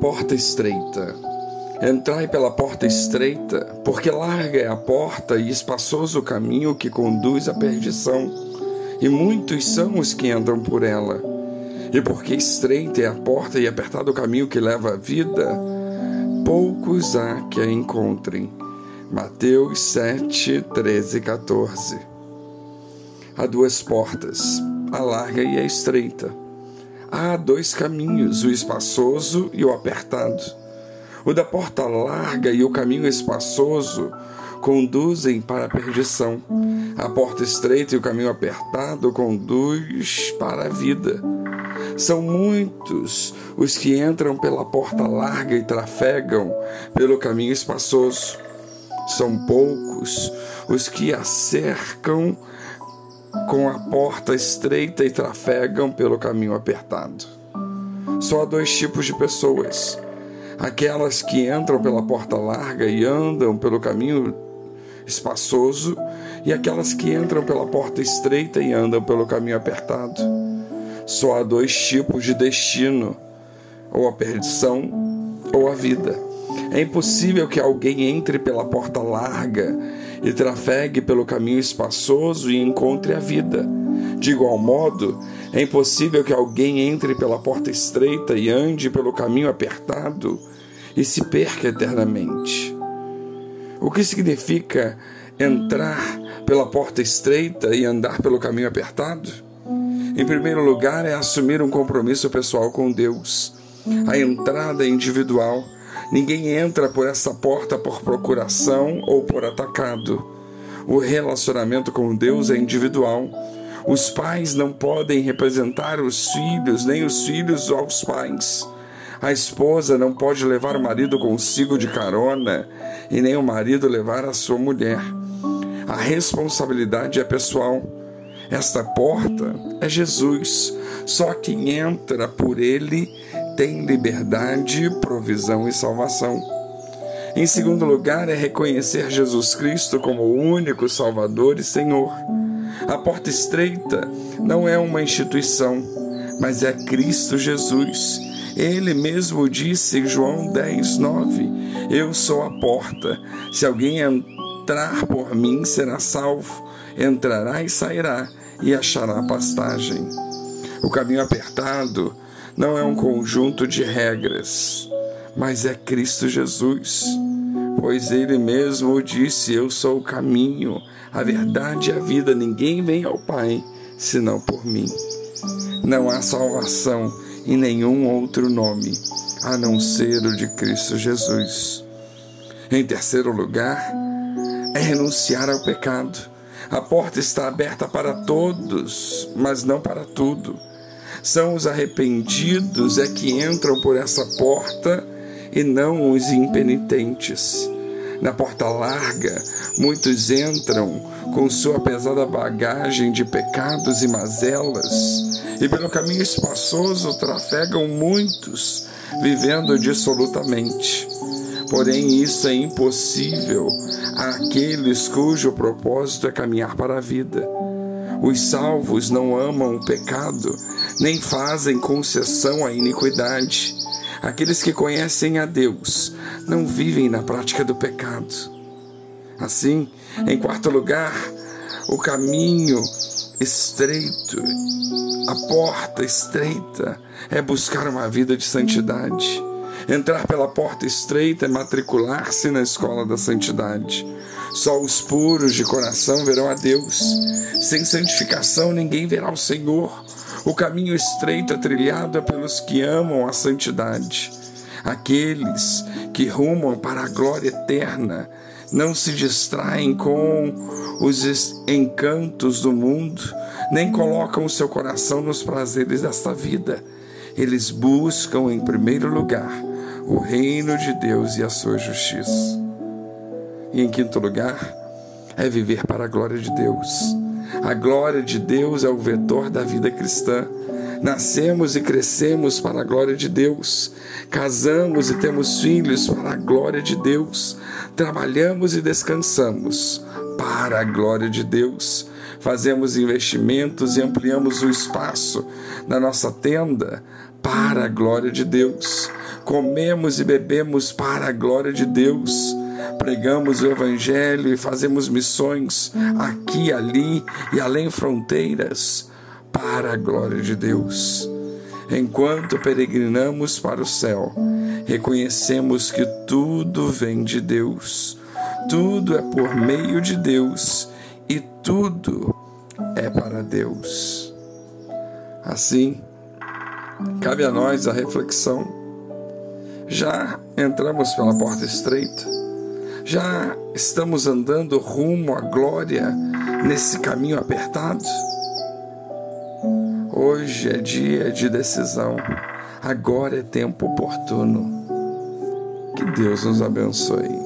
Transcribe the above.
porta estreita. Entrai pela porta estreita, porque larga é a porta e espaçoso o caminho que conduz à perdição, e muitos são os que entram por ela. E porque estreita é a porta e apertado o caminho que leva à vida, poucos há que a encontrem. Mateus 7, 13 e 14. Há duas portas, a larga e a estreita. Há dois caminhos, o espaçoso e o apertado. O da porta larga e o caminho espaçoso conduzem para a perdição. A porta estreita e o caminho apertado conduz para a vida. São muitos os que entram pela porta larga e trafegam pelo caminho espaçoso. São poucos os que a cercam com a porta estreita e trafegam pelo caminho apertado. Só há dois tipos de pessoas: aquelas que entram pela porta larga e andam pelo caminho espaçoso, e aquelas que entram pela porta estreita e andam pelo caminho apertado. Só há dois tipos de destino: ou a perdição ou a vida. É impossível que alguém entre pela porta larga e trafegue pelo caminho espaçoso e encontre a vida. De igual modo, é impossível que alguém entre pela porta estreita e ande pelo caminho apertado e se perca eternamente. O que significa entrar pela porta estreita e andar pelo caminho apertado? Em primeiro lugar, é assumir um compromisso pessoal com Deus. A entrada individual Ninguém entra por essa porta por procuração ou por atacado. O relacionamento com Deus é individual. Os pais não podem representar os filhos, nem os filhos aos pais. A esposa não pode levar o marido consigo de carona e nem o marido levar a sua mulher. A responsabilidade é pessoal. Esta porta é Jesus. Só quem entra por ele tem liberdade, provisão e salvação. Em segundo lugar, é reconhecer Jesus Cristo como o único Salvador e Senhor. A porta estreita não é uma instituição, mas é Cristo Jesus. Ele mesmo disse em João 10, 9: Eu sou a porta. Se alguém entrar por mim, será salvo. Entrará e sairá e achará pastagem. O caminho apertado não é um conjunto de regras, mas é Cristo Jesus. Pois ele mesmo disse: Eu sou o caminho, a verdade e a vida. Ninguém vem ao Pai senão por mim. Não há salvação em nenhum outro nome a não ser o de Cristo Jesus. Em terceiro lugar, é renunciar ao pecado. A porta está aberta para todos, mas não para tudo. São os arrependidos é que entram por essa porta e não os impenitentes. Na porta larga, muitos entram com sua pesada bagagem de pecados e mazelas, e pelo caminho espaçoso trafegam muitos, vivendo dissolutamente. Porém, isso é impossível àqueles cujo propósito é caminhar para a vida. Os salvos não amam o pecado, nem fazem concessão à iniquidade. Aqueles que conhecem a Deus não vivem na prática do pecado. Assim, em quarto lugar, o caminho estreito, a porta estreita é buscar uma vida de santidade. Entrar pela porta estreita é matricular-se na escola da santidade. Só os puros de coração verão a Deus. Sem santificação ninguém verá o Senhor. O caminho estreito é trilhado pelos que amam a santidade. Aqueles que rumam para a glória eterna não se distraem com os encantos do mundo, nem colocam o seu coração nos prazeres desta vida. Eles buscam em primeiro lugar o reino de Deus e a sua justiça. E em quinto lugar, é viver para a glória de Deus. A glória de Deus é o vetor da vida cristã. Nascemos e crescemos para a glória de Deus. Casamos e temos filhos para a glória de Deus. Trabalhamos e descansamos para a glória de Deus. Fazemos investimentos e ampliamos o espaço na nossa tenda para a glória de Deus. comemos e bebemos para a glória de Deus. Pregamos o Evangelho e fazemos missões aqui, ali e além fronteiras para a glória de Deus. Enquanto peregrinamos para o céu, reconhecemos que tudo vem de Deus, tudo é por meio de Deus e tudo é para Deus. Assim, cabe a nós a reflexão. Já entramos pela porta estreita? Já estamos andando rumo à glória nesse caminho apertado? Hoje é dia de decisão. Agora é tempo oportuno. Que Deus nos abençoe.